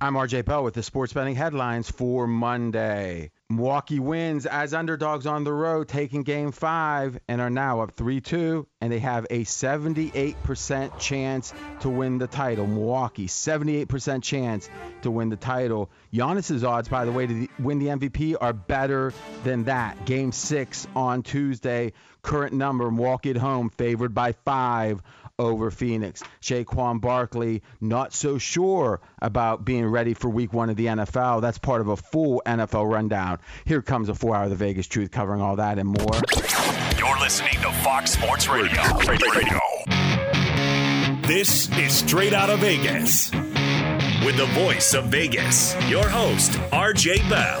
I'm RJ Bell with the sports betting headlines for Monday. Milwaukee wins as underdogs on the road, taking game five, and are now up 3 2, and they have a 78% chance to win the title. Milwaukee, 78% chance to win the title. Giannis's odds, by the way, to win the MVP are better than that. Game six on Tuesday, current number, Milwaukee at home, favored by five over Phoenix. Saquon Barkley, not so sure about being ready for week one of the NFL. That's part of a full NFL rundown. Here comes a four hour of the Vegas Truth covering all that and more. You're listening to Fox Sports Radio. Radio. This is Straight Out of Vegas. With the voice of Vegas, your host, RJ Bell.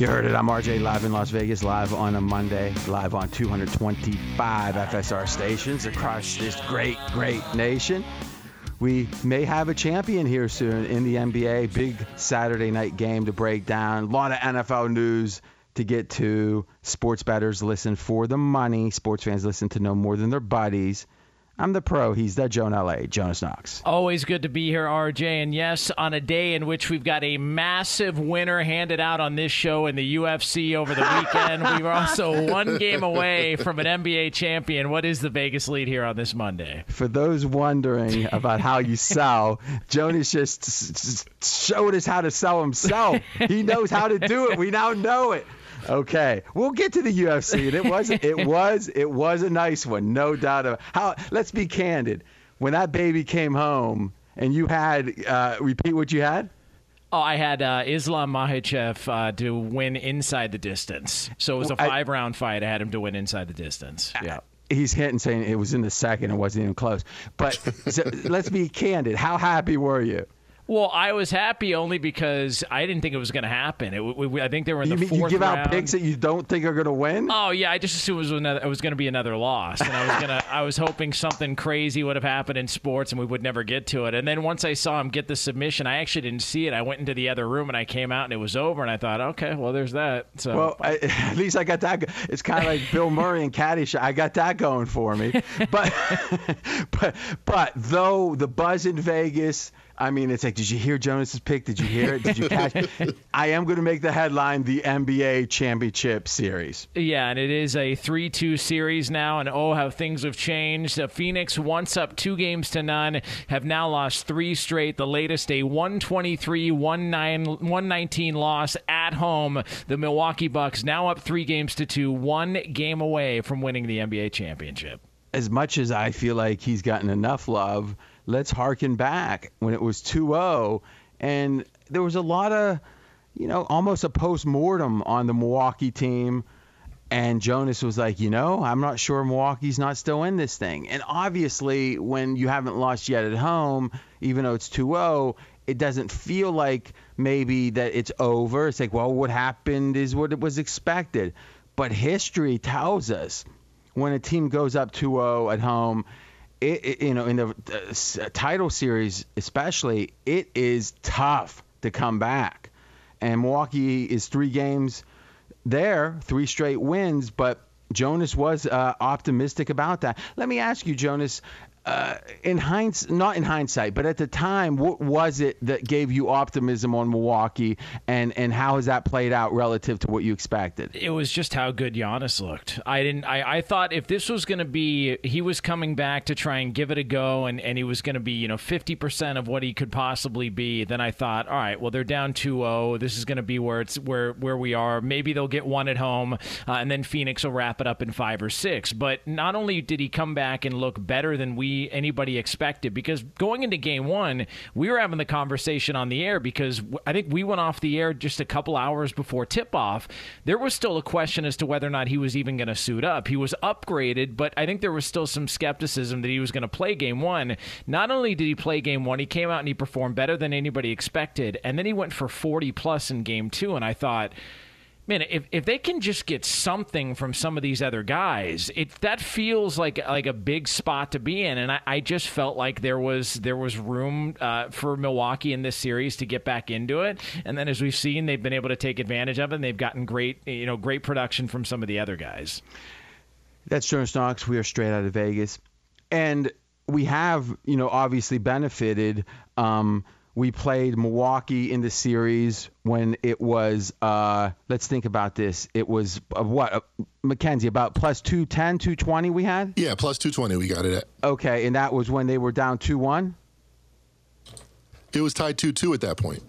You heard it. I'm RJ live in Las Vegas, live on a Monday, live on 225 FSR stations across this great, great nation we may have a champion here soon in the NBA. Big Saturday night game to break down. A lot of NFL news to get to. Sports bettors listen for the money. Sports fans listen to know more than their buddies. I'm the pro. He's the Joe in LA, Jonas Knox. Always good to be here, RJ. And yes, on a day in which we've got a massive winner handed out on this show in the UFC over the weekend, we are also one game away from an NBA champion. What is the Vegas lead here on this Monday? For those wondering about how you sell, Jonas just showed us how to sell himself. He knows how to do it. We now know it. Okay, we'll get to the UFC. And it was it was it was a nice one, no doubt. Of, how let's be candid. When that baby came home, and you had uh, repeat what you had. Oh, I had uh, Islam Makhachev uh, to win inside the distance. So it was a five I, round fight. I had him to win inside the distance. Yeah. He's hitting saying it was in the second. It wasn't even close. But so, let's be candid. How happy were you? Well, I was happy only because I didn't think it was going to happen. It, we, we, I think they were in you the mean fourth You give round. out picks that you don't think are going to win? Oh yeah, I just assumed it was another. It was going to be another loss, and I was gonna. I was hoping something crazy would have happened in sports, and we would never get to it. And then once I saw him get the submission, I actually didn't see it. I went into the other room and I came out and it was over, and I thought, okay, well, there's that. So well, I, at least I got that. It's kind of like Bill Murray and Caddyshack. I got that going for me. But but but though the buzz in Vegas I mean, it's like, did you hear Jonas's pick? Did you hear it? Did you catch? I am going to make the headline: the NBA championship series. Yeah, and it is a three-two series now, and oh, how things have changed. Uh, Phoenix, once up two games to none, have now lost three straight. The latest, a 123-119 loss at home. The Milwaukee Bucks now up three games to two, one game away from winning the NBA championship. As much as I feel like he's gotten enough love let's harken back when it was 2-0 and there was a lot of you know almost a post-mortem on the milwaukee team. And jonas was like you know i'm not sure milwaukee's not still in this thing. And obviously when you haven't lost yet at home even though it's 2-0 it doesn't feel like maybe that it's over. It's like well what happened is what it was expected. But history tells us when a team goes up 2-0 at home it, it, you know, in the uh, title series especially, it is tough to come back. And Milwaukee is three games there, three straight wins, but Jonas was uh, optimistic about that. Let me ask you, Jonas, uh, in hindsight, not in hindsight, but at the time, what was it that gave you optimism on Milwaukee, and and how has that played out relative to what you expected? It was just how good Giannis looked. I didn't. I, I thought if this was going to be, he was coming back to try and give it a go, and, and he was going to be, you know, fifty percent of what he could possibly be. Then I thought, all right, well they're down 2-0. This is going to be where it's where where we are. Maybe they'll get one at home, uh, and then Phoenix will wrap it up in five or six. But not only did he come back and look better than we anybody expected. Because going into game one, we were having the conversation on the air because I think we went off the air just a couple hours before tip off. There was still a question as to whether or not he was even going to suit up. He was upgraded, but I think there was still some skepticism that he was going to play game one. Not only did he play game one, he came out and he performed better than anybody expected, and then he went for 40 plus in game two, and I thought man, if, if they can just get something from some of these other guys, it that feels like like a big spot to be in. And I, I just felt like there was there was room uh, for Milwaukee in this series to get back into it. And then as we've seen, they've been able to take advantage of it. and They've gotten great you know great production from some of the other guys. That's Jonas Knox. We are straight out of Vegas, and we have you know obviously benefited. Um, we played Milwaukee in the series when it was, uh, let's think about this. It was uh, what, uh, Mackenzie, about plus 210, 220 we had? Yeah, plus 220 we got it at. Okay, and that was when they were down 2 1? It was tied 2 2 at that point.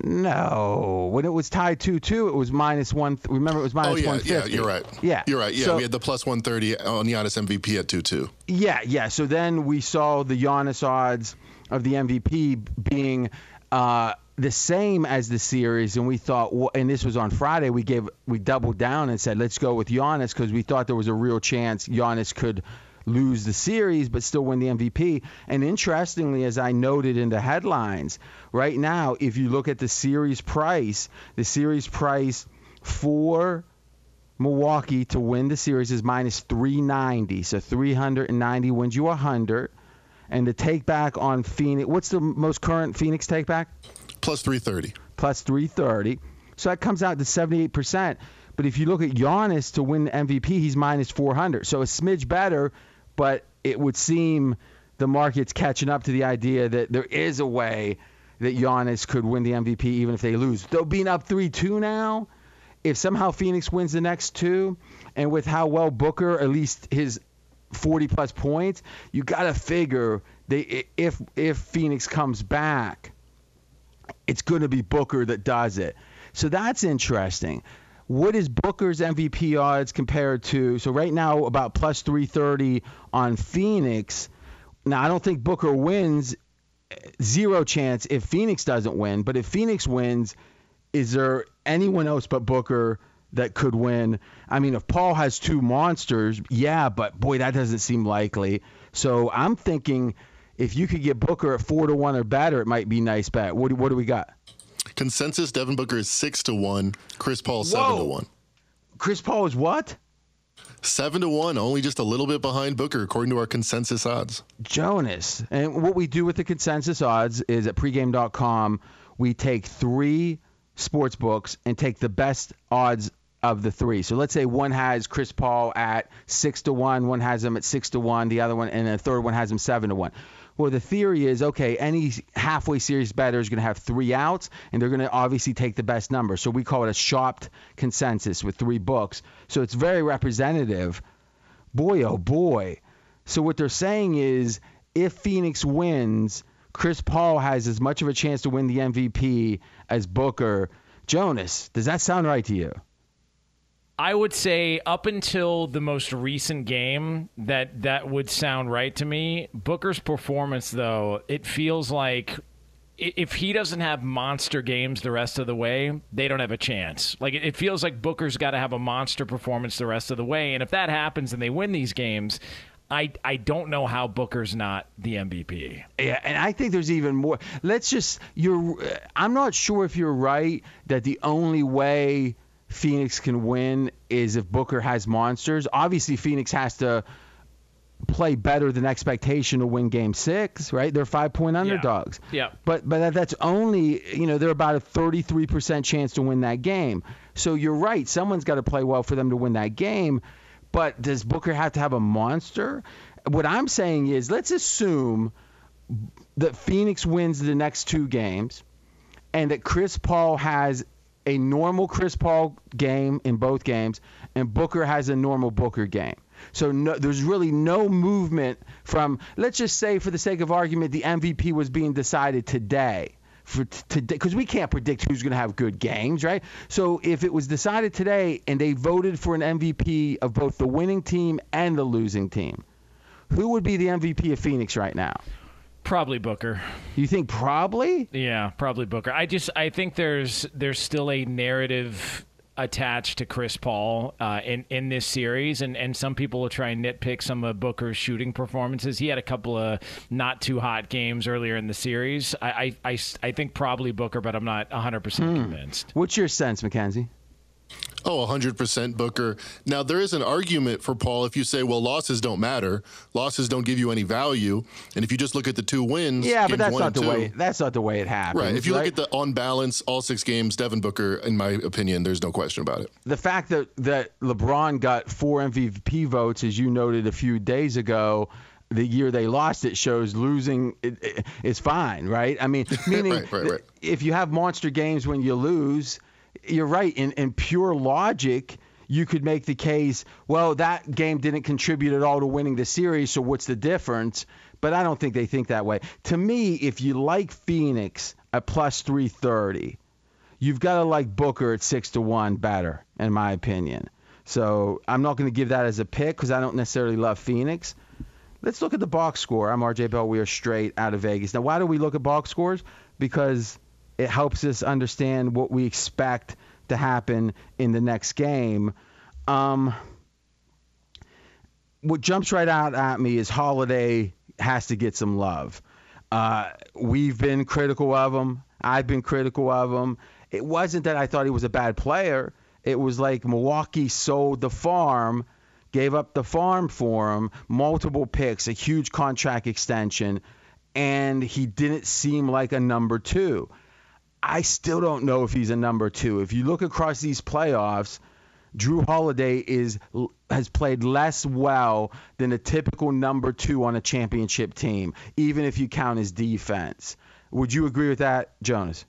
No, when it was tied two two, it was minus one. Th- remember, it was minus oh, yeah. Yeah, you're right. Yeah, you're right. Yeah, so, we had the plus one thirty on Giannis MVP at two two. Yeah, yeah. So then we saw the Giannis odds of the MVP being uh, the same as the series, and we thought, and this was on Friday. We gave we doubled down and said, let's go with Giannis because we thought there was a real chance Giannis could lose the series but still win the MVP. And interestingly, as I noted in the headlines, right now, if you look at the series price, the series price for Milwaukee to win the series is minus 390. So 390 wins you 100. And the take back on Phoenix, what's the most current Phoenix take back? Plus 330. Plus 330. So that comes out to 78%. But if you look at Giannis to win the MVP, he's minus 400. So a smidge better, but it would seem the market's catching up to the idea that there is a way that Giannis could win the MVP even if they lose. Though being up 3 2 now, if somehow Phoenix wins the next two, and with how well Booker, at least his 40 plus points, you got to figure they if if Phoenix comes back, it's going to be Booker that does it. So that's interesting. What is Booker's MVP odds compared to? So right now about plus 330 on Phoenix. Now I don't think Booker wins. Zero chance if Phoenix doesn't win. But if Phoenix wins, is there anyone else but Booker that could win? I mean, if Paul has two monsters, yeah, but boy, that doesn't seem likely. So I'm thinking if you could get Booker at four to one or better, it might be nice bet. What do, what do we got? Consensus: Devin Booker is six to one. Chris Paul seven to one. Chris Paul is what? Seven to one, only just a little bit behind Booker, according to our consensus odds. Jonas. And what we do with the consensus odds is at pregame.com, we take three sports books and take the best odds of the three. So let's say one has Chris Paul at six to one, one has him at six to one, the other one and the third one has him seven to one. Well, the theory is okay, any halfway series bettor is going to have three outs, and they're going to obviously take the best number. So we call it a shopped consensus with three books. So it's very representative. Boy, oh boy. So what they're saying is if Phoenix wins, Chris Paul has as much of a chance to win the MVP as Booker. Jonas, does that sound right to you? I would say up until the most recent game that that would sound right to me. Booker's performance though, it feels like if he doesn't have monster games the rest of the way, they don't have a chance. Like it feels like Booker's got to have a monster performance the rest of the way, and if that happens and they win these games, I I don't know how Booker's not the MVP. Yeah, and I think there's even more. Let's just you're. I'm not sure if you're right that the only way Phoenix can win is if Booker has monsters. Obviously, Phoenix has to play better than expectation to win game six, right? They're five point underdogs. Yeah. yeah. But but that's only you know, they're about a thirty three percent chance to win that game. So you're right, someone's gotta play well for them to win that game. But does Booker have to have a monster? What I'm saying is let's assume that Phoenix wins the next two games and that Chris Paul has a normal Chris Paul game in both games, and Booker has a normal Booker game. So no, there's really no movement from, let's just say, for the sake of argument, the MVP was being decided today. For today, because we can't predict who's going to have good games, right? So if it was decided today and they voted for an MVP of both the winning team and the losing team, Who would be the MVP of Phoenix right now? Probably Booker. You think probably? Yeah, probably Booker. I just I think there's there's still a narrative attached to Chris Paul uh, in in this series, and and some people will try and nitpick some of Booker's shooting performances. He had a couple of not too hot games earlier in the series. I I, I, I think probably Booker, but I'm not 100 percent convinced. What's your sense, Mackenzie? Oh, 100% Booker. Now, there is an argument for Paul if you say, well, losses don't matter. Losses don't give you any value. And if you just look at the two wins, Yeah, but that's not the two- way. That's not the way it happens. Right. If you right? look at the on balance, all six games, Devin Booker, in my opinion, there's no question about it. the fact that that LeBron got four MVP votes, as you noted a few days ago, the year they lost it shows losing is fine, right? I mean, meaning Right, right, right. if you have monster games when you lose, you're right. In in pure logic. You could make the case, well, that game didn't contribute at all to winning the series, so what's the difference? But I don't think they think that way. To me, if you like Phoenix at plus 330, you've got to like Booker at six to one better, in my opinion. So I'm not going to give that as a pick because I don't necessarily love Phoenix. Let's look at the box score. I'm RJ Bell. We are straight out of Vegas. Now, why do we look at box scores? Because it helps us understand what we expect to happen in the next game. Um, what jumps right out at me is Holiday has to get some love. Uh, we've been critical of him. I've been critical of him. It wasn't that I thought he was a bad player. It was like Milwaukee sold the farm, gave up the farm for him, multiple picks, a huge contract extension, and he didn't seem like a number two. I still don't know if he's a number two. If you look across these playoffs, Jrue Holiday is has played less well than a typical number two on a championship team, even if you count his defense. Would you agree with that, Jonas?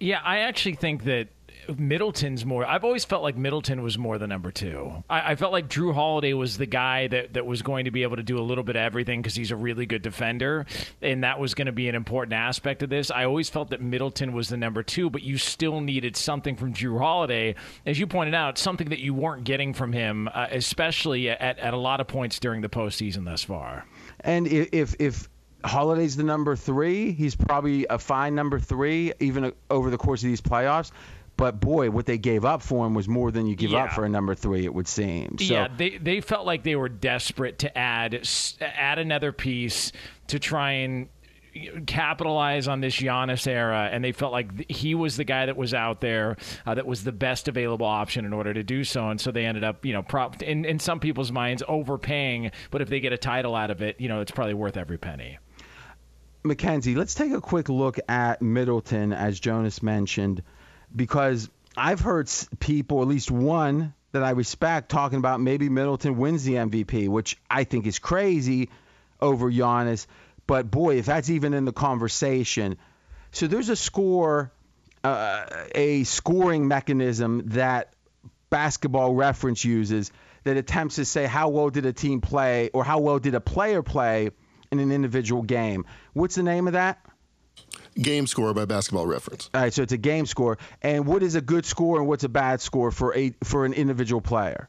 Yeah, I actually think that Middleton's more. I've always felt like Middleton was more the number two. I, I felt like Jrue Holiday was the guy that, that was going to be able to do a little bit of everything because he's a really good defender, and that was going to be an important aspect of this. I always felt that Middleton was the number two, but you still needed something from Jrue Holiday, as you pointed out, something that you weren't getting from him, uh, especially at, at a lot of points during the postseason thus far. And if if Holiday's the number three, he's probably a fine number three, even over the course of these playoffs. But boy, what they gave up for him was more than you give Yeah. up for a number three. It would seem. So, yeah, they they felt like they were desperate to add add another piece to try and capitalize on this Giannis era, and they felt like he was the guy that was out there uh, that was the best available option in order to do so, and so they ended up, you know, prop in in some people's minds overpaying, but if they get a title out of it, you know, it's probably worth every penny. Mackenzie, let's take a quick look at Middleton, as Jonas mentioned, because I've heard people, at least one that I respect, talking about maybe Middleton wins the MVP, which I think is crazy over Giannis. But boy, if that's even in the conversation, so there's a score, uh, a scoring mechanism that basketball reference uses that attempts to say how well did a team play or how well did a player play in an individual game. What's the name of that? Game score by basketball reference. All right, so it's a game score. And what is a good score and what's a bad score for a for an individual player?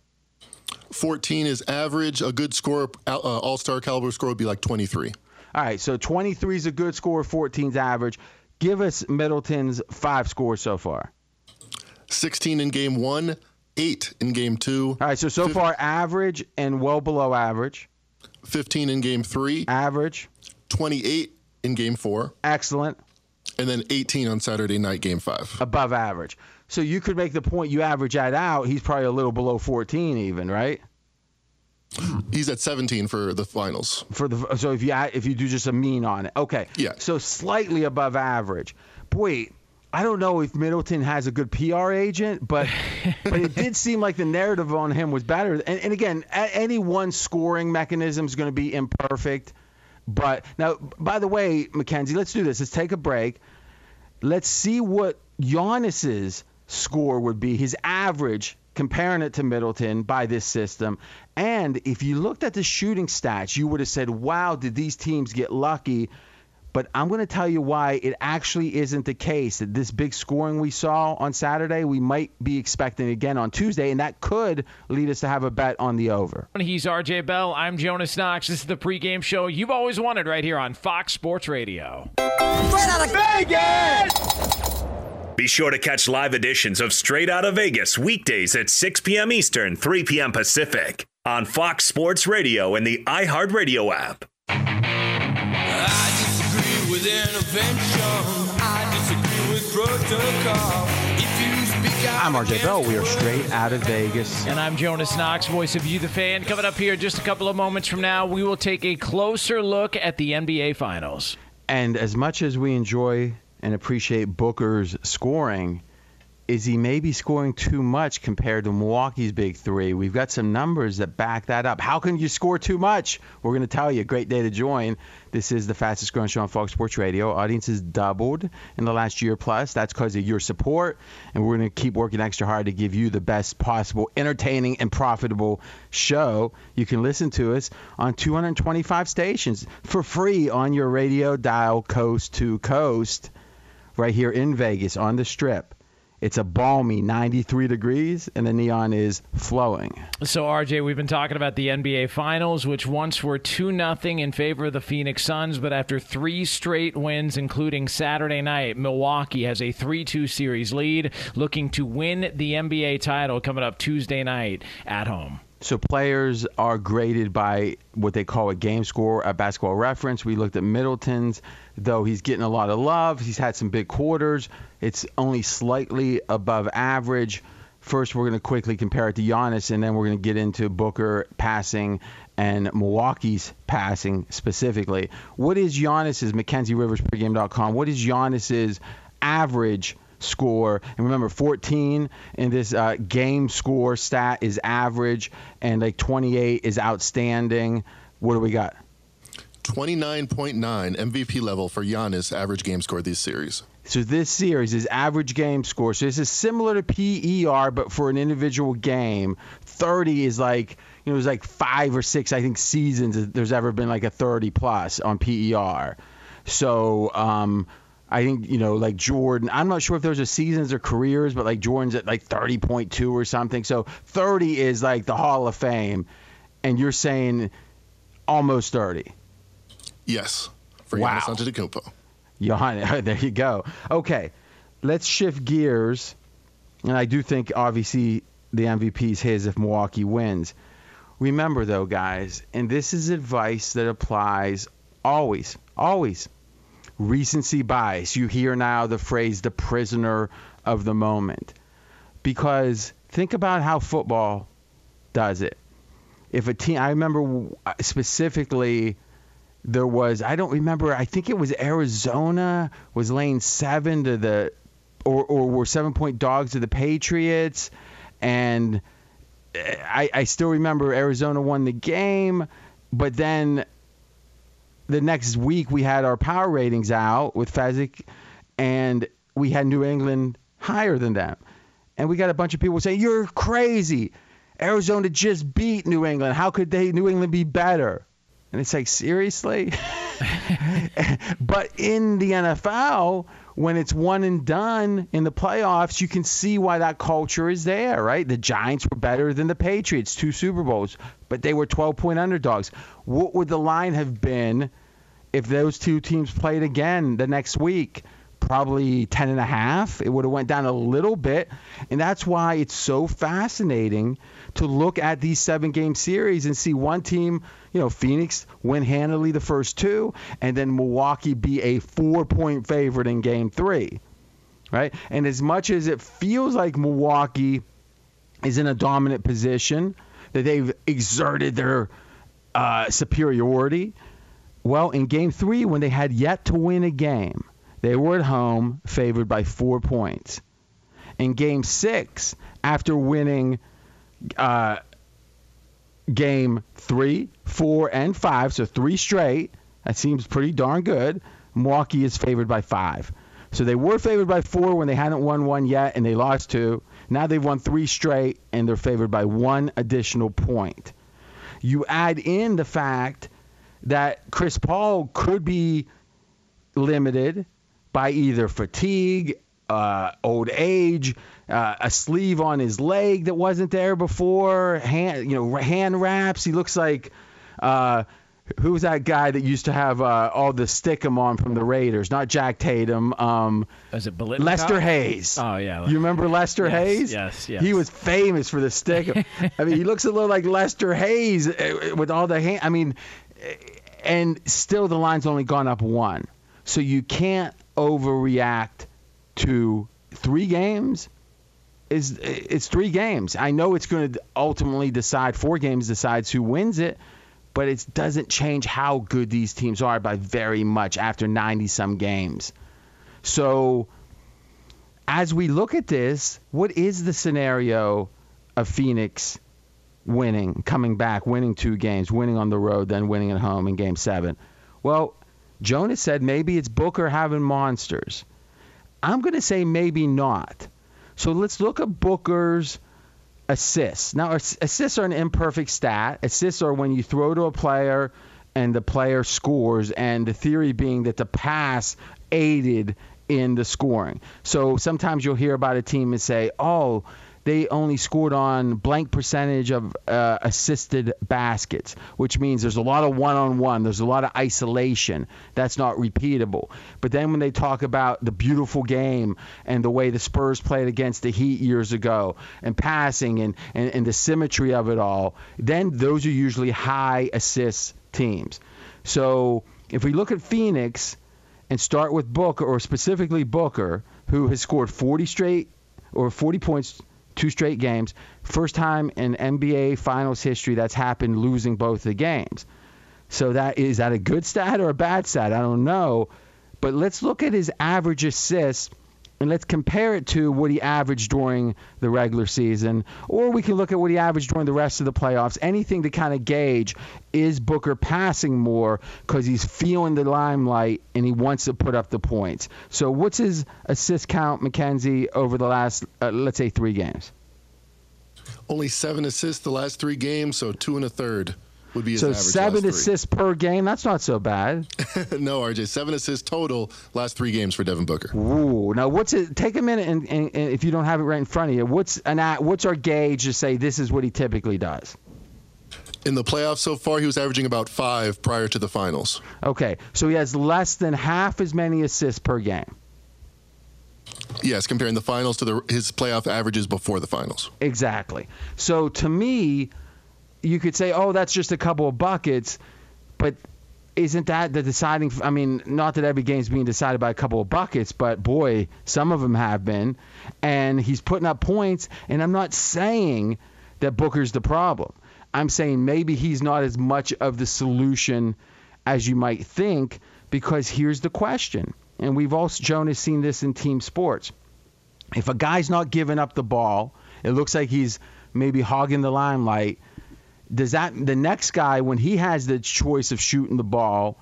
14 is average. A good score, uh, all star caliber score would be like 23. All right, so 23 is a good score, 14 is average. Give us Middleton's five scores so far. 16 in game one, 8 in game two, All right, so so Fif- far average and well below average. 15 in game three, Average, 28 in game four, excellent, and then 18 on Saturday night, game five. above average. So you could make the point you average that out, he's probably a little below 14 even, right? He's at 17 for the finals. for the so if you if you do just a mean on it, okay. Yeah. So slightly above average. Boy, I don't know if Middleton has a good PR agent, but but it did seem like the narrative on him was better. And, and again, any one scoring mechanism is going to be imperfect. But now, by the way, Mackenzie, let's do this. Let's take a break. Let's see what Giannis's score would be, his average, comparing it to Middleton by this system. And if you looked at the shooting stats, you would have said, wow, did these teams get lucky? But I'm going to tell you why it actually isn't the case that this big scoring we saw on Saturday, we might be expecting again on Tuesday, and that could lead us to have a bet on the over. He's RJ Bell. I'm Jonas Knox. This is the pregame show you've always wanted right here on Fox Sports Radio. Straight out of Vegas! Be sure to catch live editions of Straight Out of Vegas weekdays at 6 p.m. Eastern, 3 p.m. Pacific on Fox Sports Radio and the iHeartRadio app with intervention. I disagree with protocol. I'm RJ Bell. We are straight out of Vegas. And I'm Jonas Knox, voice of You, the fan. Coming up here just a couple of moments from now, we will take a closer look at the NBA Finals. And as much as we enjoy and appreciate Booker's scoring, is he maybe scoring too much compared to Milwaukee's big three? We've got some numbers that back that up. How can you score too much? We're going to tell you. Great day to join. This is the fastest growing show on Fox Sports Radio. Audience has doubled in the last year plus. That's because of your support, and we're going to keep working extra hard to give you the best possible, entertaining and profitable show. You can listen to us on 225 stations for free on your radio dial, coast to coast, right here in Vegas on the Strip. It's a balmy 93 degrees, and the neon is flowing. So, RJ, we've been talking about the NBA Finals, which once were 2 nothing in favor of the Phoenix Suns, but after three straight wins, including Saturday night, Milwaukee has a 3 2 series lead, looking to win the NBA title coming up Tuesday night at home. So players are graded by what they call a game score, a basketball reference. We looked at Middleton's, though he's getting a lot of love. He's had some big quarters. It's only slightly above average. First, we're going to quickly compare it to Giannis, and then we're going to get into Booker passing and Milwaukee's passing specifically. What is Giannis's, Mackenzie Rivers pregame.com, what is Giannis's average score. And remember, 14 in this uh, game score stat is average, and like 28 is outstanding. What do we got? 29.9 MVP level for Giannis average game score this series. So this series is average game score. So this is similar to PER, but for an individual game. 30 is like you know, there's like five or six I think seasons there's ever been like a 30 plus on PER. So um, I think you know, like Jordan. I'm not sure if those are seasons or careers, but like Jordan's at like 30.2 or something. So 30 is like the Hall of Fame, and you're saying almost 30. Yes, for wow. Giannis Antetokounmpo. Johanna, there you go. Okay, let's shift gears, and I do think obviously the MVP is his if Milwaukee wins. Remember though, guys, and this is advice that applies always, always recency bias. You hear now the phrase the prisoner of the moment. Because think about how football does it. If a team, I remember specifically, there was, I don't remember, I think it was Arizona was laying seven to the, or, or were seven point dogs to the Patriots. And eh, I, I still remember Arizona won the game, but then the next week we had our power ratings out with Fezzik, and we had New England higher than them. And we got a bunch of people saying, You're crazy. Arizona just beat New England. How could they New England be better? And it's like, seriously? but in the NFL, when it's one and done in the playoffs, you can see why that culture is there, right? The Giants were better than the Patriots, two Super Bowls, but they were 12 point underdogs. What would the line have been if those two teams played again the next week? Probably 10 and a half. It would have went down a little bit, and that's why it's so fascinating to look at these seven game series and see one team, you know, Phoenix win handily the first two, and then Milwaukee be a four point favorite in game three. Right? And as much as it feels like Milwaukee is in a dominant position, that they've exerted their uh, superiority, well, in game three, when they had yet to win a game, they were at home favored by four points. In game six, after winning uh, game three, four, and five, so three straight. That seems pretty darn good. Milwaukee is favored by five. So they were favored by four when they hadn't won one yet, and they lost two. Now they've won three straight, and they're favored by one additional point. You add in the fact that Chris Paul could be limited by either fatigue, uh, old age, uh, a sleeve on his leg that wasn't there before, hand, you know, hand wraps. He looks like uh, was that guy that used to have uh, all the stick him on from the Raiders? Not Jack Tatum. Um, Is it? Lester Hayes. Oh yeah. You remember Lester Yes, Hayes? yes, yes. He was famous for the stick. I mean, he looks a little like Lester Hayes uh, with all the hand. I mean, uh, and still the line's only gone up one. So you can't overreact to three games. Is it's three games. I know it's going to ultimately decide four games decides who wins it, but it doesn't change how good these teams are by very much after 90 some games. So as we look at this, what is the scenario of Phoenix winning, coming back, winning two games, winning on the road, then winning at home in game seven? Well, Jonas said maybe it's Booker having monsters. I'm going to say maybe not. So let's look at Booker's assists. Now, assists are an imperfect stat. Assists are when you throw to a player and the player scores, and the theory being that the pass aided in the scoring. So sometimes you'll hear about a team and say, oh, they only scored on blank percentage of uh, assisted baskets, which means there's a lot of one on one, there's a lot of isolation. That's not repeatable. But then when they talk about the beautiful game and the way the Spurs played against the Heat years ago and passing and, and, and the symmetry of it all, then those are usually high assist teams. So if we look at Phoenix and start with Booker, or specifically Booker, who has scored 40 straight or 40 points two straight games. First time in NBA Finals history that's happened losing both the games. So that is that a good stat or a bad stat? I don't know. But let's look at his average assists and let's compare it to what he averaged during the regular season, or we can look at what he averaged during the rest of the playoffs. Anything to kind of gauge is Booker passing more because he's feeling the limelight and he wants to put up the points. So, what's his assist count, Mackenzie, over the last, uh, let's say, three games? Only seven assists the last three games, so two and a third would be his So, seven assists per game. That's not so bad. no, RJ, seven assists total last three games for Devin Booker. Ooh, now what's it? Take a minute, and, and, and if you don't have it right in front of you, what's an what's our gauge to say this is what he typically does? In the playoffs so far, he was averaging about five prior to the finals. Okay, so he has less than half as many assists per game. Yes, comparing the finals to the, his playoff averages before the finals. Exactly. So to me, you could say, oh, that's just a couple of buckets, but isn't that the deciding? I mean, not that every game's being decided by a couple of buckets, but boy, some of them have been. And he's putting up points, and I'm not saying that Booker's the problem. I'm saying maybe he's not as much of the solution as you might think, because here's the question, and we've all Jonas seen this in team sports. If a guy's not giving up the ball, it looks like he's maybe hogging the limelight. Does that the next guy when he has the choice of shooting the ball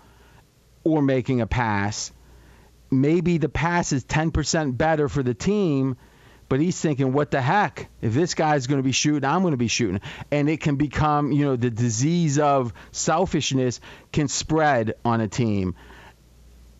or making a pass, maybe the pass is 10% better for the team, but he's thinking, what the heck? If this guy's going to be shooting, I'm going to be shooting. And it can become, you know, the disease of selfishness can spread on a team.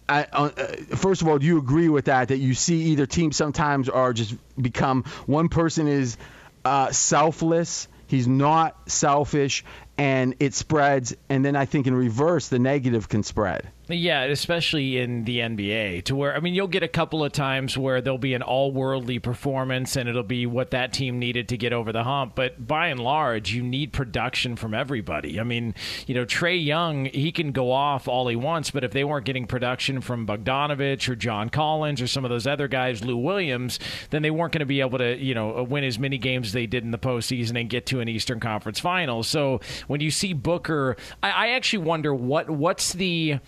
I, uh, first of all, do you agree with that? That you see either teams sometimes are just become one person is uh, selfless, he's not selfish, and it spreads. And then I think in reverse, the negative can spread. Yeah, especially in the NBA, to where I mean, you'll get a couple of times where there'll be an all-worldly performance, and it'll be what that team needed to get over the hump. But by and large, you need production from everybody. I mean, you know, Trae Young, he can go off all he wants, but if they weren't getting production from Bogdanovich or John Collins or some of those other guys, Lou Williams, then they weren't going to be able to, you know, win as many games as they did in the postseason and get to an Eastern Conference Finals. So when you see Booker, I, I actually wonder what what's the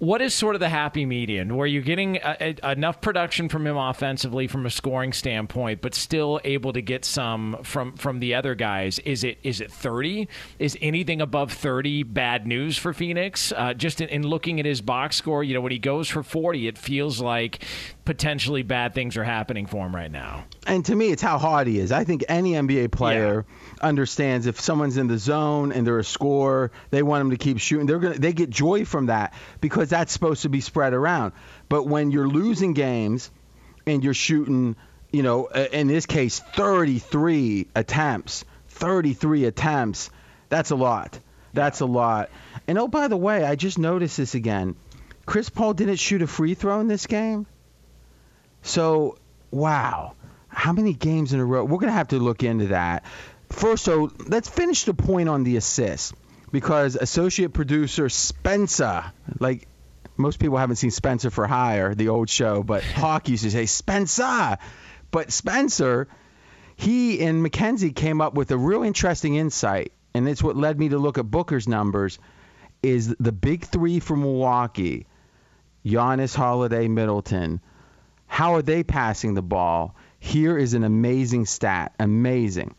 what is sort of the happy median? Where you're getting a, a, enough production from him offensively from a scoring standpoint but still able to get some from from the other guys. Is it is it 30 is anything above 30 bad news for phoenix? Uh, just in, in looking at his box score you know when he goes for 40 it feels like potentially bad things are happening for him right now And to me, it's how hard he is. I think any NBA player understands if someone's in the zone and they're a scorer, they want him to keep shooting. They're gonna they get joy from that because because that's supposed to be spread around. But when you're losing games and you're shooting, you know, uh, in this case, 33 attempts, 33 attempts, that's a lot. That's a lot. And oh, by the way, I just noticed this again. Chris Paul didn't shoot a free throw in this game. So, wow. How many games in a row? We're going to have to look into that. First, so let's finish the point on the assist because associate producer Spencer, like most people haven't seen Spenser for Hire, the old show, but Hawk used to say Spencer. But Spencer, he and Mackenzie came up with a real interesting insight, and it's what led me to look at Booker's numbers. Is the big three for Milwaukee, Giannis, Holiday, Middleton. How are they passing the ball? Here is an amazing stat. Amazing.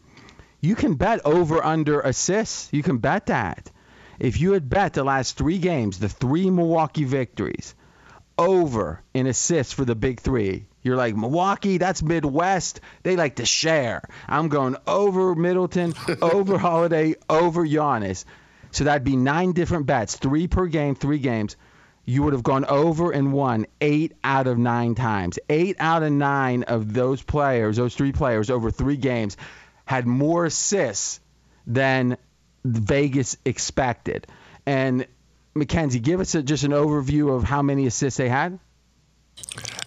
You can bet over under assists. You can bet that. If you had bet the last three games, the three Milwaukee victories, over in assists for the big three, you're like, Milwaukee, that's Midwest. They like to share. I'm going over Middleton, over Holiday, over Giannis. So that'd be nine different bets, three per game, three games. You would have gone over and won eight out of nine times. Eight out of nine of those players, those three players over three games, had more assists than Vegas expected. And Mackenzie, give us a, just an overview of how many assists they had.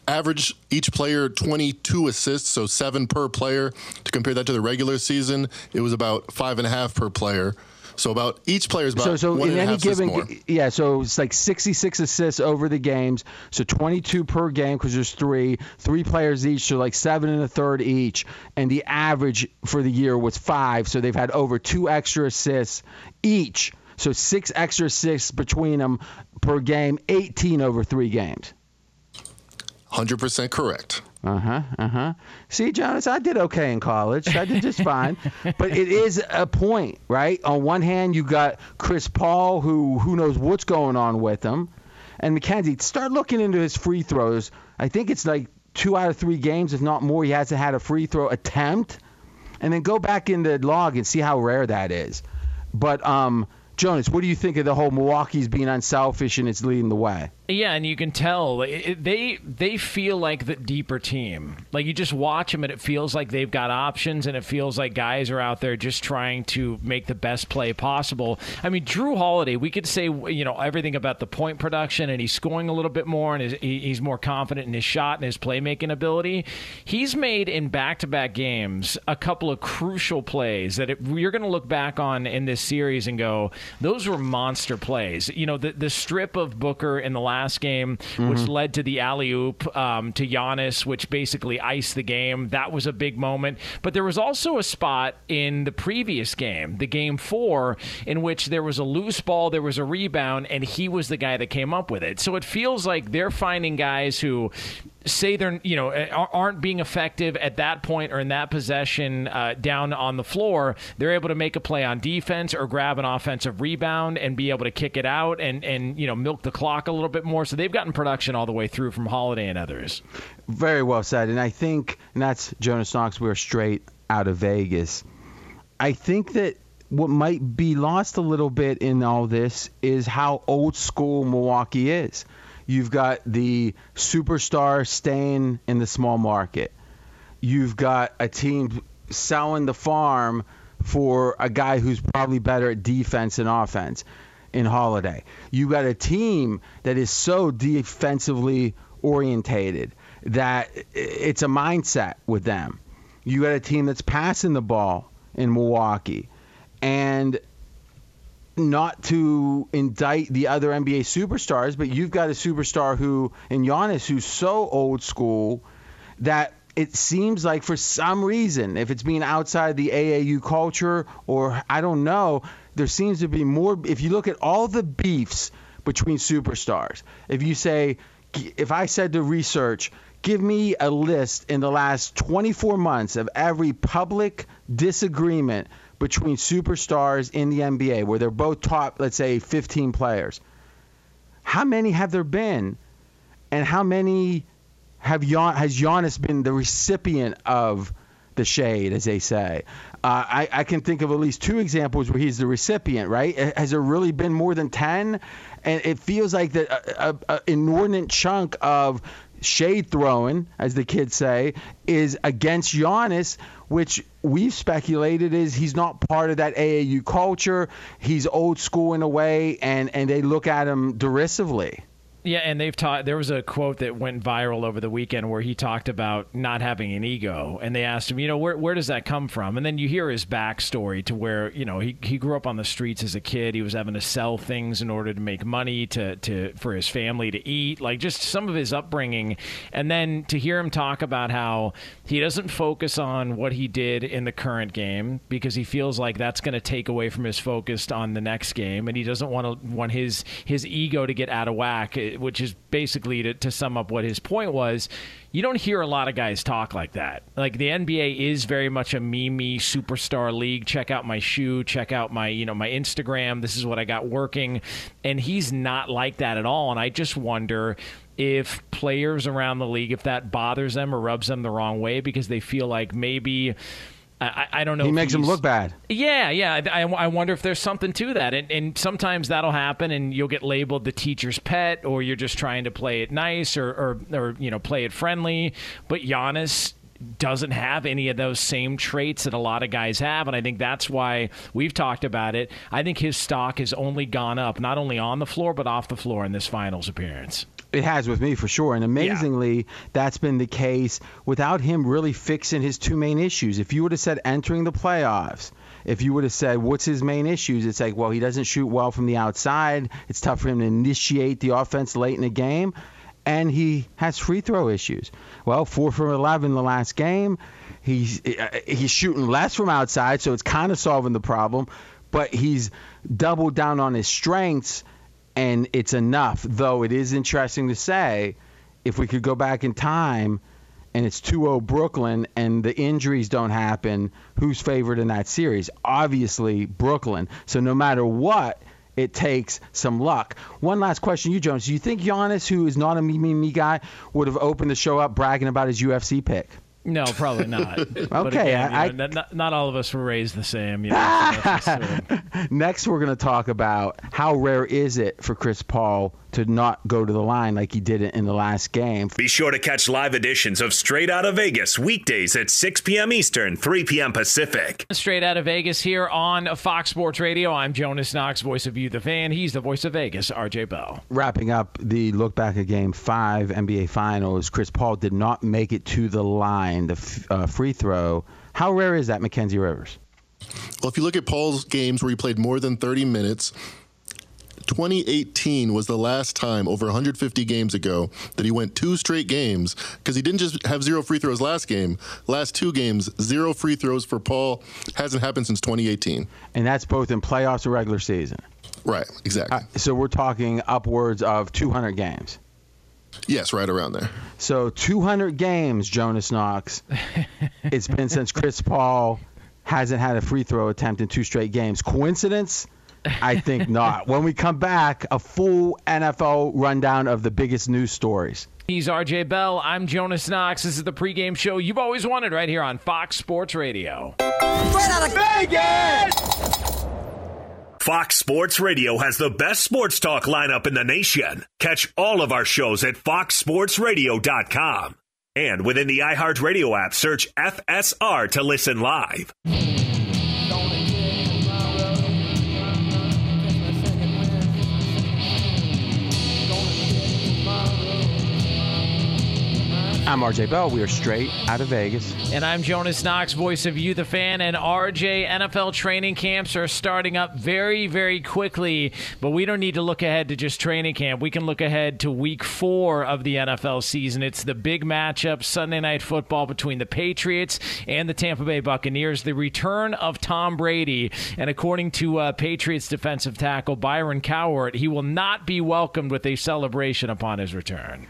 Average each player 22 assists, so seven per player. To compare that to the regular season, it was about five and a half per player. So about each player is about so, so in any given yeah. So it's like 66 assists over the games. So 22 per game because there's three, three players each, so like seven and a third each. And the average for the year was five. So they've had over two extra assists each. So six extra assists between them per game, 18 over three games. 100% correct. Uh huh. Uh huh. See, Jonas, I did okay in college. I did just fine. but it is a point, right? On one hand, you got Chris Paul, who who knows what's going on with him, and Mackenzie. Start looking into his free throws. I think it's like two out of three games, if not more, he hasn't had a free throw attempt. And then go back in the log and see how rare that is. But um, Jonas, what do you think of the whole Milwaukee's being unselfish and it's leading the way? Yeah, and you can tell they they feel like the deeper team. Like you just watch them, and it feels like they've got options, and it feels like guys are out there just trying to make the best play possible. I mean, Jrue Holiday, we could say you know everything about the point production, and he's scoring a little bit more, and he's more confident in his shot and his playmaking ability. He's made in back-to-back games a couple of crucial plays that it, you're going to look back on in this series and go, those were monster plays. You know, the the strip of Booker in the last last game, mm-hmm. which led to the alley oop um, to Giannis, which basically iced the game. That was a big moment. But there was also a spot in the previous game, the game four, in which there was a loose ball, there was a rebound, and he was the guy that came up with it. So it feels like they're finding guys who say they're you know aren't being effective at that point or in that possession uh, down on the floor, they're able to make a play on defense or grab an offensive rebound and be able to kick it out and and you know milk the clock a little bit more. So they've gotten production all the way through from Holiday and others. Very well said, and I think and that's Jonas Knox. We're straight out of Vegas. I think that what might be lost a little bit in all this is how old school Milwaukee is. You've got the superstar staying in the small market. You've got a team selling the farm for a guy who's probably better at defense and offense in Holiday. You got a team that is so defensively orientated that it's a mindset with them. You got a team that's passing the ball in Milwaukee. And not to indict the other NBA superstars, but you've got a superstar who, in Giannis, who's so old school that it seems like for some reason, if it's being outside the AAU culture or I don't know, there seems to be more. If you look at all the beefs between superstars, if you say, if I said to research, give me a list in the last 24 months of every public disagreement between superstars in the NBA where they're both top, let's say, 15 players. How many have there been? And how many have Gian, has Giannis been the recipient of the shade, as they say? Uh, I, I, can think of at least two examples where he's the recipient, right? Has there really been more than 10? And it feels like that an inordinate chunk of shade throwing, as the kids say, is against Giannis, which we've speculated is he's not part of that AAU culture. He's old school in a way, and, and they look at him derisively. Yeah, and they've taught. There was a quote that went viral over the weekend where he talked about not having an ego, and they asked him, you know, where where does that come from? And then you hear his backstory to where you know he, he grew up on the streets as a kid. He was having to sell things in order to make money to to for his family to eat, like just some of his upbringing, and then to hear him talk about how he doesn't focus on what he did in the current game because he feels like that's going to take away from his focus on the next game, and he doesn't want to want his his ego to get out of whack eh, which is basically to, to sum up what his point was. You don't hear a lot of guys talk like that. Like the NBA is very much a me me superstar league. Check out my shoe. Check out my you know my Instagram. This is what I got working, and he's not like that at all. And I just wonder if players around the league if that bothers them or rubs them the wrong way because they feel like maybe I, I don't know. He makes them look bad. Yeah, yeah. I, I wonder if there's something to that. And, and sometimes that'll happen, and you'll get labeled the teacher's pet, or you're just trying to play it nice, or, or, or you know, play it friendly. But Giannis doesn't have any of those same traits that a lot of guys have. And I think that's why we've talked about it. I think his stock has only gone up, not only on the floor, but off the floor in this finals appearance. It has with me for sure. And amazingly, yeah. that's been the case without him really fixing his two main issues. If you would have said entering the playoffs, if you would have said what's his main issues, it's like, well, he doesn't shoot well from the outside. It's tough for him to initiate the offense late in the game. And he has free throw issues. Well, four from 11 the last game. He's uh, he's shooting less from outside, so it's kind of solving the problem. But he's doubled down on his strengths and it's enough. Though it is interesting to say, if we could go back in time and it's 2-0 Brooklyn and the injuries don't happen, who's favored in that series? Obviously Brooklyn. So no matter what, it takes some luck. One last question, you Jonas. Do you think Giannis, who is not a me me me guy, would have opened the show up bragging about his UFC pick? No, probably not. okay, again, I, know, not, not, all of us were raised the same. You know, so uh, Next, we're going to talk about how rare is it for Chris Paul to not go to the line like he did it in the last game. Be sure to catch live editions of Straight Out of Vegas weekdays at 6 p.m. Eastern, 3 p.m. Pacific. Straight Out of Vegas here on Fox Sports Radio. I'm Jonas Knox, voice of you, the fan. He's the voice of Vegas, RJ Bell. Wrapping up the look back at Game Five NBA Finals, Chris Paul did not make it to the line, the f- uh, free throw. How rare is that, Mackenzie Rivers? Well, if you look at Paul's games where he played more than 30 minutes, 2018 was the last time over 150 games ago that he went two straight games because he didn't just have zero free throws last game. Last two games, zero free throws for Paul hasn't happened since 2018. And that's both in playoffs and regular season. Right, exactly. Uh, so we're talking upwards of 200 games. Yes, right around there. So 200 games, Jonas Knox. it's been since Chris Paul hasn't had a free throw attempt in two straight games. Coincidence? I think not. When we come back, a full NFL rundown of the biggest news stories. He's RJ Bell. I'm Jonas Knox. This is the pregame show you've always wanted right here on Fox Sports Radio. Straight out of Vegas! Fox Sports Radio has the best sports talk lineup in the nation. Catch all of our shows at foxsportsradio.com. And within the iHeartRadio app, search FSR to listen live. I'm RJ Bell. We are straight out of Vegas. And I'm Jonas Knox, voice of You, the fan. And RJ, NFL training camps are starting up very, very quickly. But we don't need to look ahead to just training camp. We can look ahead to week four of the NFL season. It's the big matchup, Sunday night football between the Patriots and the Tampa Bay Buccaneers. The return of Tom Brady. And according to uh, Patriots defensive tackle Byron Cowart, he will not be welcomed with a celebration upon his return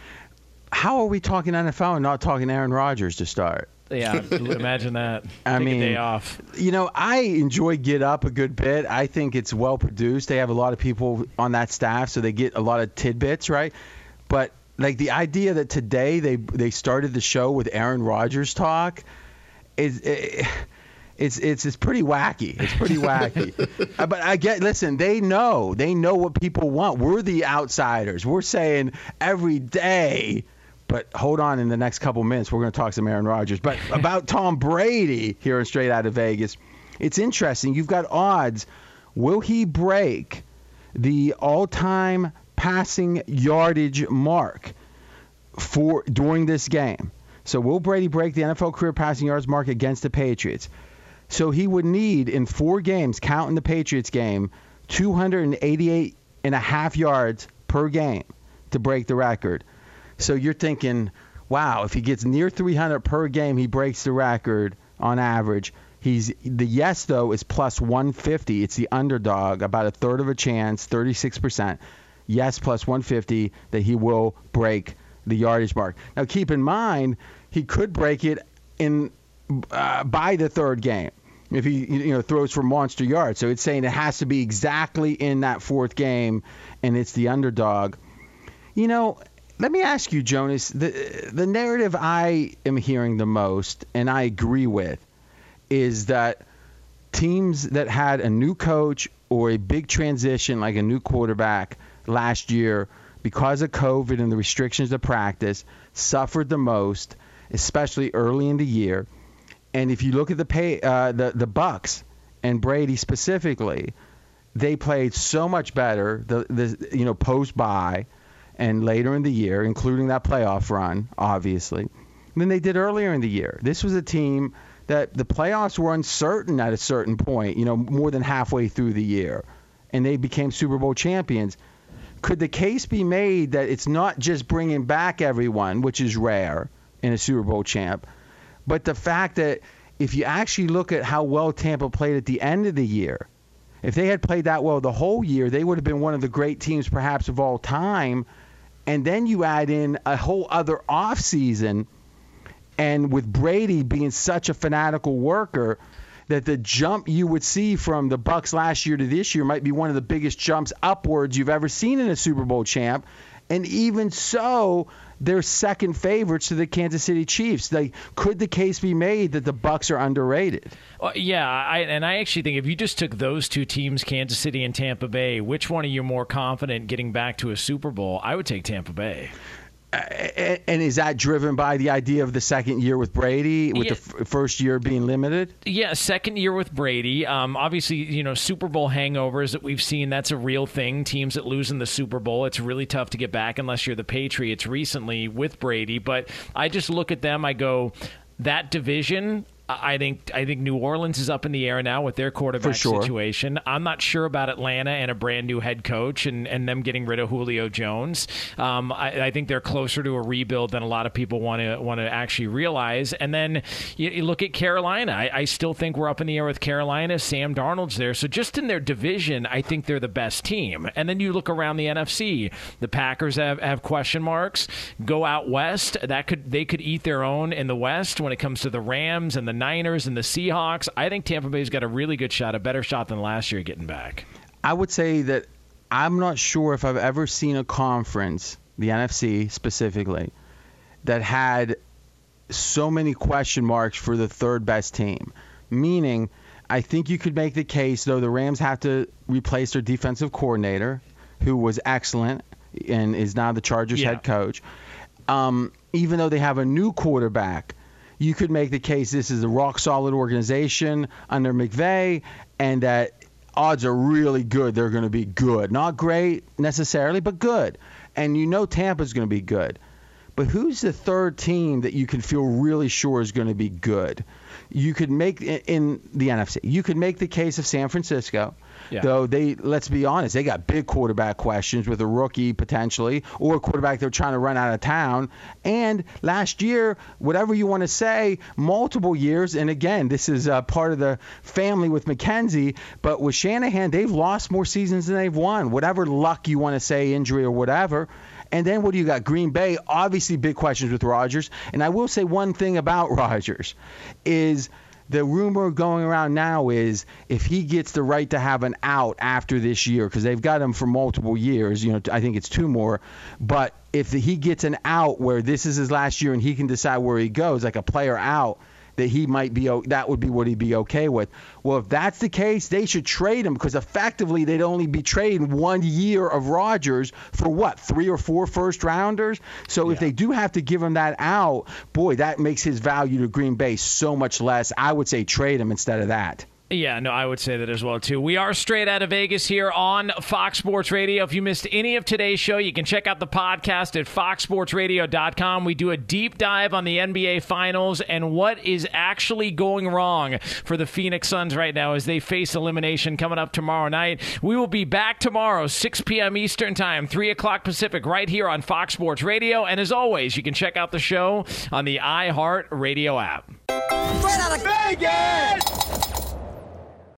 how are we talking NFL and not talking Aaron Rodgers to start? Yeah, imagine that. I Take mean, day off. You know, I enjoy Get Up a good bit. I think it's well produced. They have a lot of people on that staff, so they get a lot of tidbits, right? But like the idea that today they they started the show with Aaron Rodgers talk is. It, it's it's it's pretty wacky. It's pretty wacky. uh, but I get listen, they know. They know what people want. We're the outsiders. We're saying every day but hold on in the next couple minutes we're going to talk some Aaron Rodgers. But about Tom Brady here in straight out of Vegas. It's interesting. You've got odds. Will he break the all-time passing yardage mark for during this game? So will Brady break the NFL career passing yards mark against the Patriots? So he would need in four games, counting the Patriots game, 288 and a half yards per game to break the record. So you're thinking, wow, if he gets near 300 per game, he breaks the record on average. He's the yes though is plus 150. It's the underdog, about a third of a chance, 36%. Yes plus 150 that he will break the yardage mark. Now keep in mind he could break it in uh, by the third game if he you know throws for monster yards. So it's saying it has to be exactly in that fourth game, and it's the underdog. You know, let me ask you, Jonas. The the narrative I am hearing the most, and I agree with, is that teams that had a new coach or a big transition, like a new quarterback last year, because of COVID and the restrictions of practice, suffered the most, especially early in the year. And if you look at the pay, uh, the the Bucs and Brady specifically, they played so much better. The the you know post bye and later in the year, including that playoff run, obviously, than they did earlier in the year. This was a team that the playoffs were uncertain at a certain point, you know, more than halfway through the year, and they became Super Bowl champions. Could the case be made that it's not just bringing back everyone, which is rare in a Super Bowl champ, but the fact that if you actually look at how well Tampa played at the end of the year, if they had played that well the whole year, they would have been one of the great teams perhaps of all time and then you add in a whole other off season, and with Brady being such a fanatical worker, that the jump you would see from the Bucs last year to this year might be one of the biggest jumps upwards you've ever seen in a Super Bowl champ. And even so, they're second favorites to the Kansas City Chiefs. Like, could the case be made that the Bucs are underrated? Well, yeah, I, and I actually think if you just took those two teams, Kansas City and Tampa Bay, which one are you more confident getting back to a Super Bowl? I would take Tampa Bay. And is that driven by the idea of the second year with Brady, with yeah. the f- first year being limited? Yeah, second year with Brady. Um, obviously, you know, Super Bowl hangovers that we've seen, that's a real thing. Teams that lose in the Super Bowl, it's really tough to get back unless you're the Patriots recently with Brady. But I just look at them, I go, that division, I think I think New Orleans is up in the air now with their quarterback sure. situation. I'm not sure about Atlanta and a brand new head coach and, and them getting rid of Julio Jones. Um, I, I, think they're closer to a rebuild than a lot of people want to want to actually realize. And then you, you look at Carolina. I, I, still think we're up in the air with Carolina. Sam Darnold's there, so just in their division, I think they're the best team. And then you look around the NFC. The Packers have, have question marks. Go out west. That could they could eat their own in the West when it comes to the Rams and the Niners and the Seahawks. I think Tampa Bay's got a really good shot, a better shot than last year getting back. I would say that I'm not sure if I've ever seen a conference, the NFC specifically, that had so many question marks for the third best team. Meaning, I think you could make the case, though the Rams have to replace their defensive coordinator, who was excellent and is now the Chargers yeah. head coach. Um, even though they have a new quarterback you could make the case this is a rock solid organization under McVay, and that odds are really good they're going to be good. Not great necessarily, but good. And you know Tampa's going to be good. But who's the third team that you can feel really sure is going to be good? You could make in the NFC. You could make the case of San Francisco. Yeah. Though they, let's be honest, they got big quarterback questions with a rookie potentially, or a quarterback they're trying to run out of town. And last year, whatever you want to say, multiple years, and again, this is uh, part of the family with Mackenzie, but with Shanahan, they've lost more seasons than they've won. Whatever luck you want to say, injury or whatever. And then what do you got? Green Bay, obviously big questions with Rodgers. And I will say one thing about Rodgers is – the rumor going around now is if he gets the right to have an out after this year, because they've got him for multiple years, you know, I think it's two more. But if he gets an out where this is his last year and he can decide where he goes, like a player out, that he might be that would be what he'd be okay with. Well, if that's the case, they should trade him because effectively they'd only be trading one year of Rodgers for what three or four first rounders. So yeah. if they do have to give him that out, boy, that makes his value to Green Bay so much less. I would say trade him instead of that. Yeah, no, I would say that as well too. We are straight out of Vegas here on Fox Sports Radio. If you missed any of today's show, you can check out the podcast at foxsportsradio.com. We do a deep dive on the NBA Finals and what is actually going wrong for the Phoenix Suns right now as they face elimination coming up tomorrow night. We will be back tomorrow, 6 p.m. Eastern Time, 3 o'clock Pacific, right here on Fox Sports Radio. And as always, you can check out the show on the iHeart Radio app. Straight out of Vegas!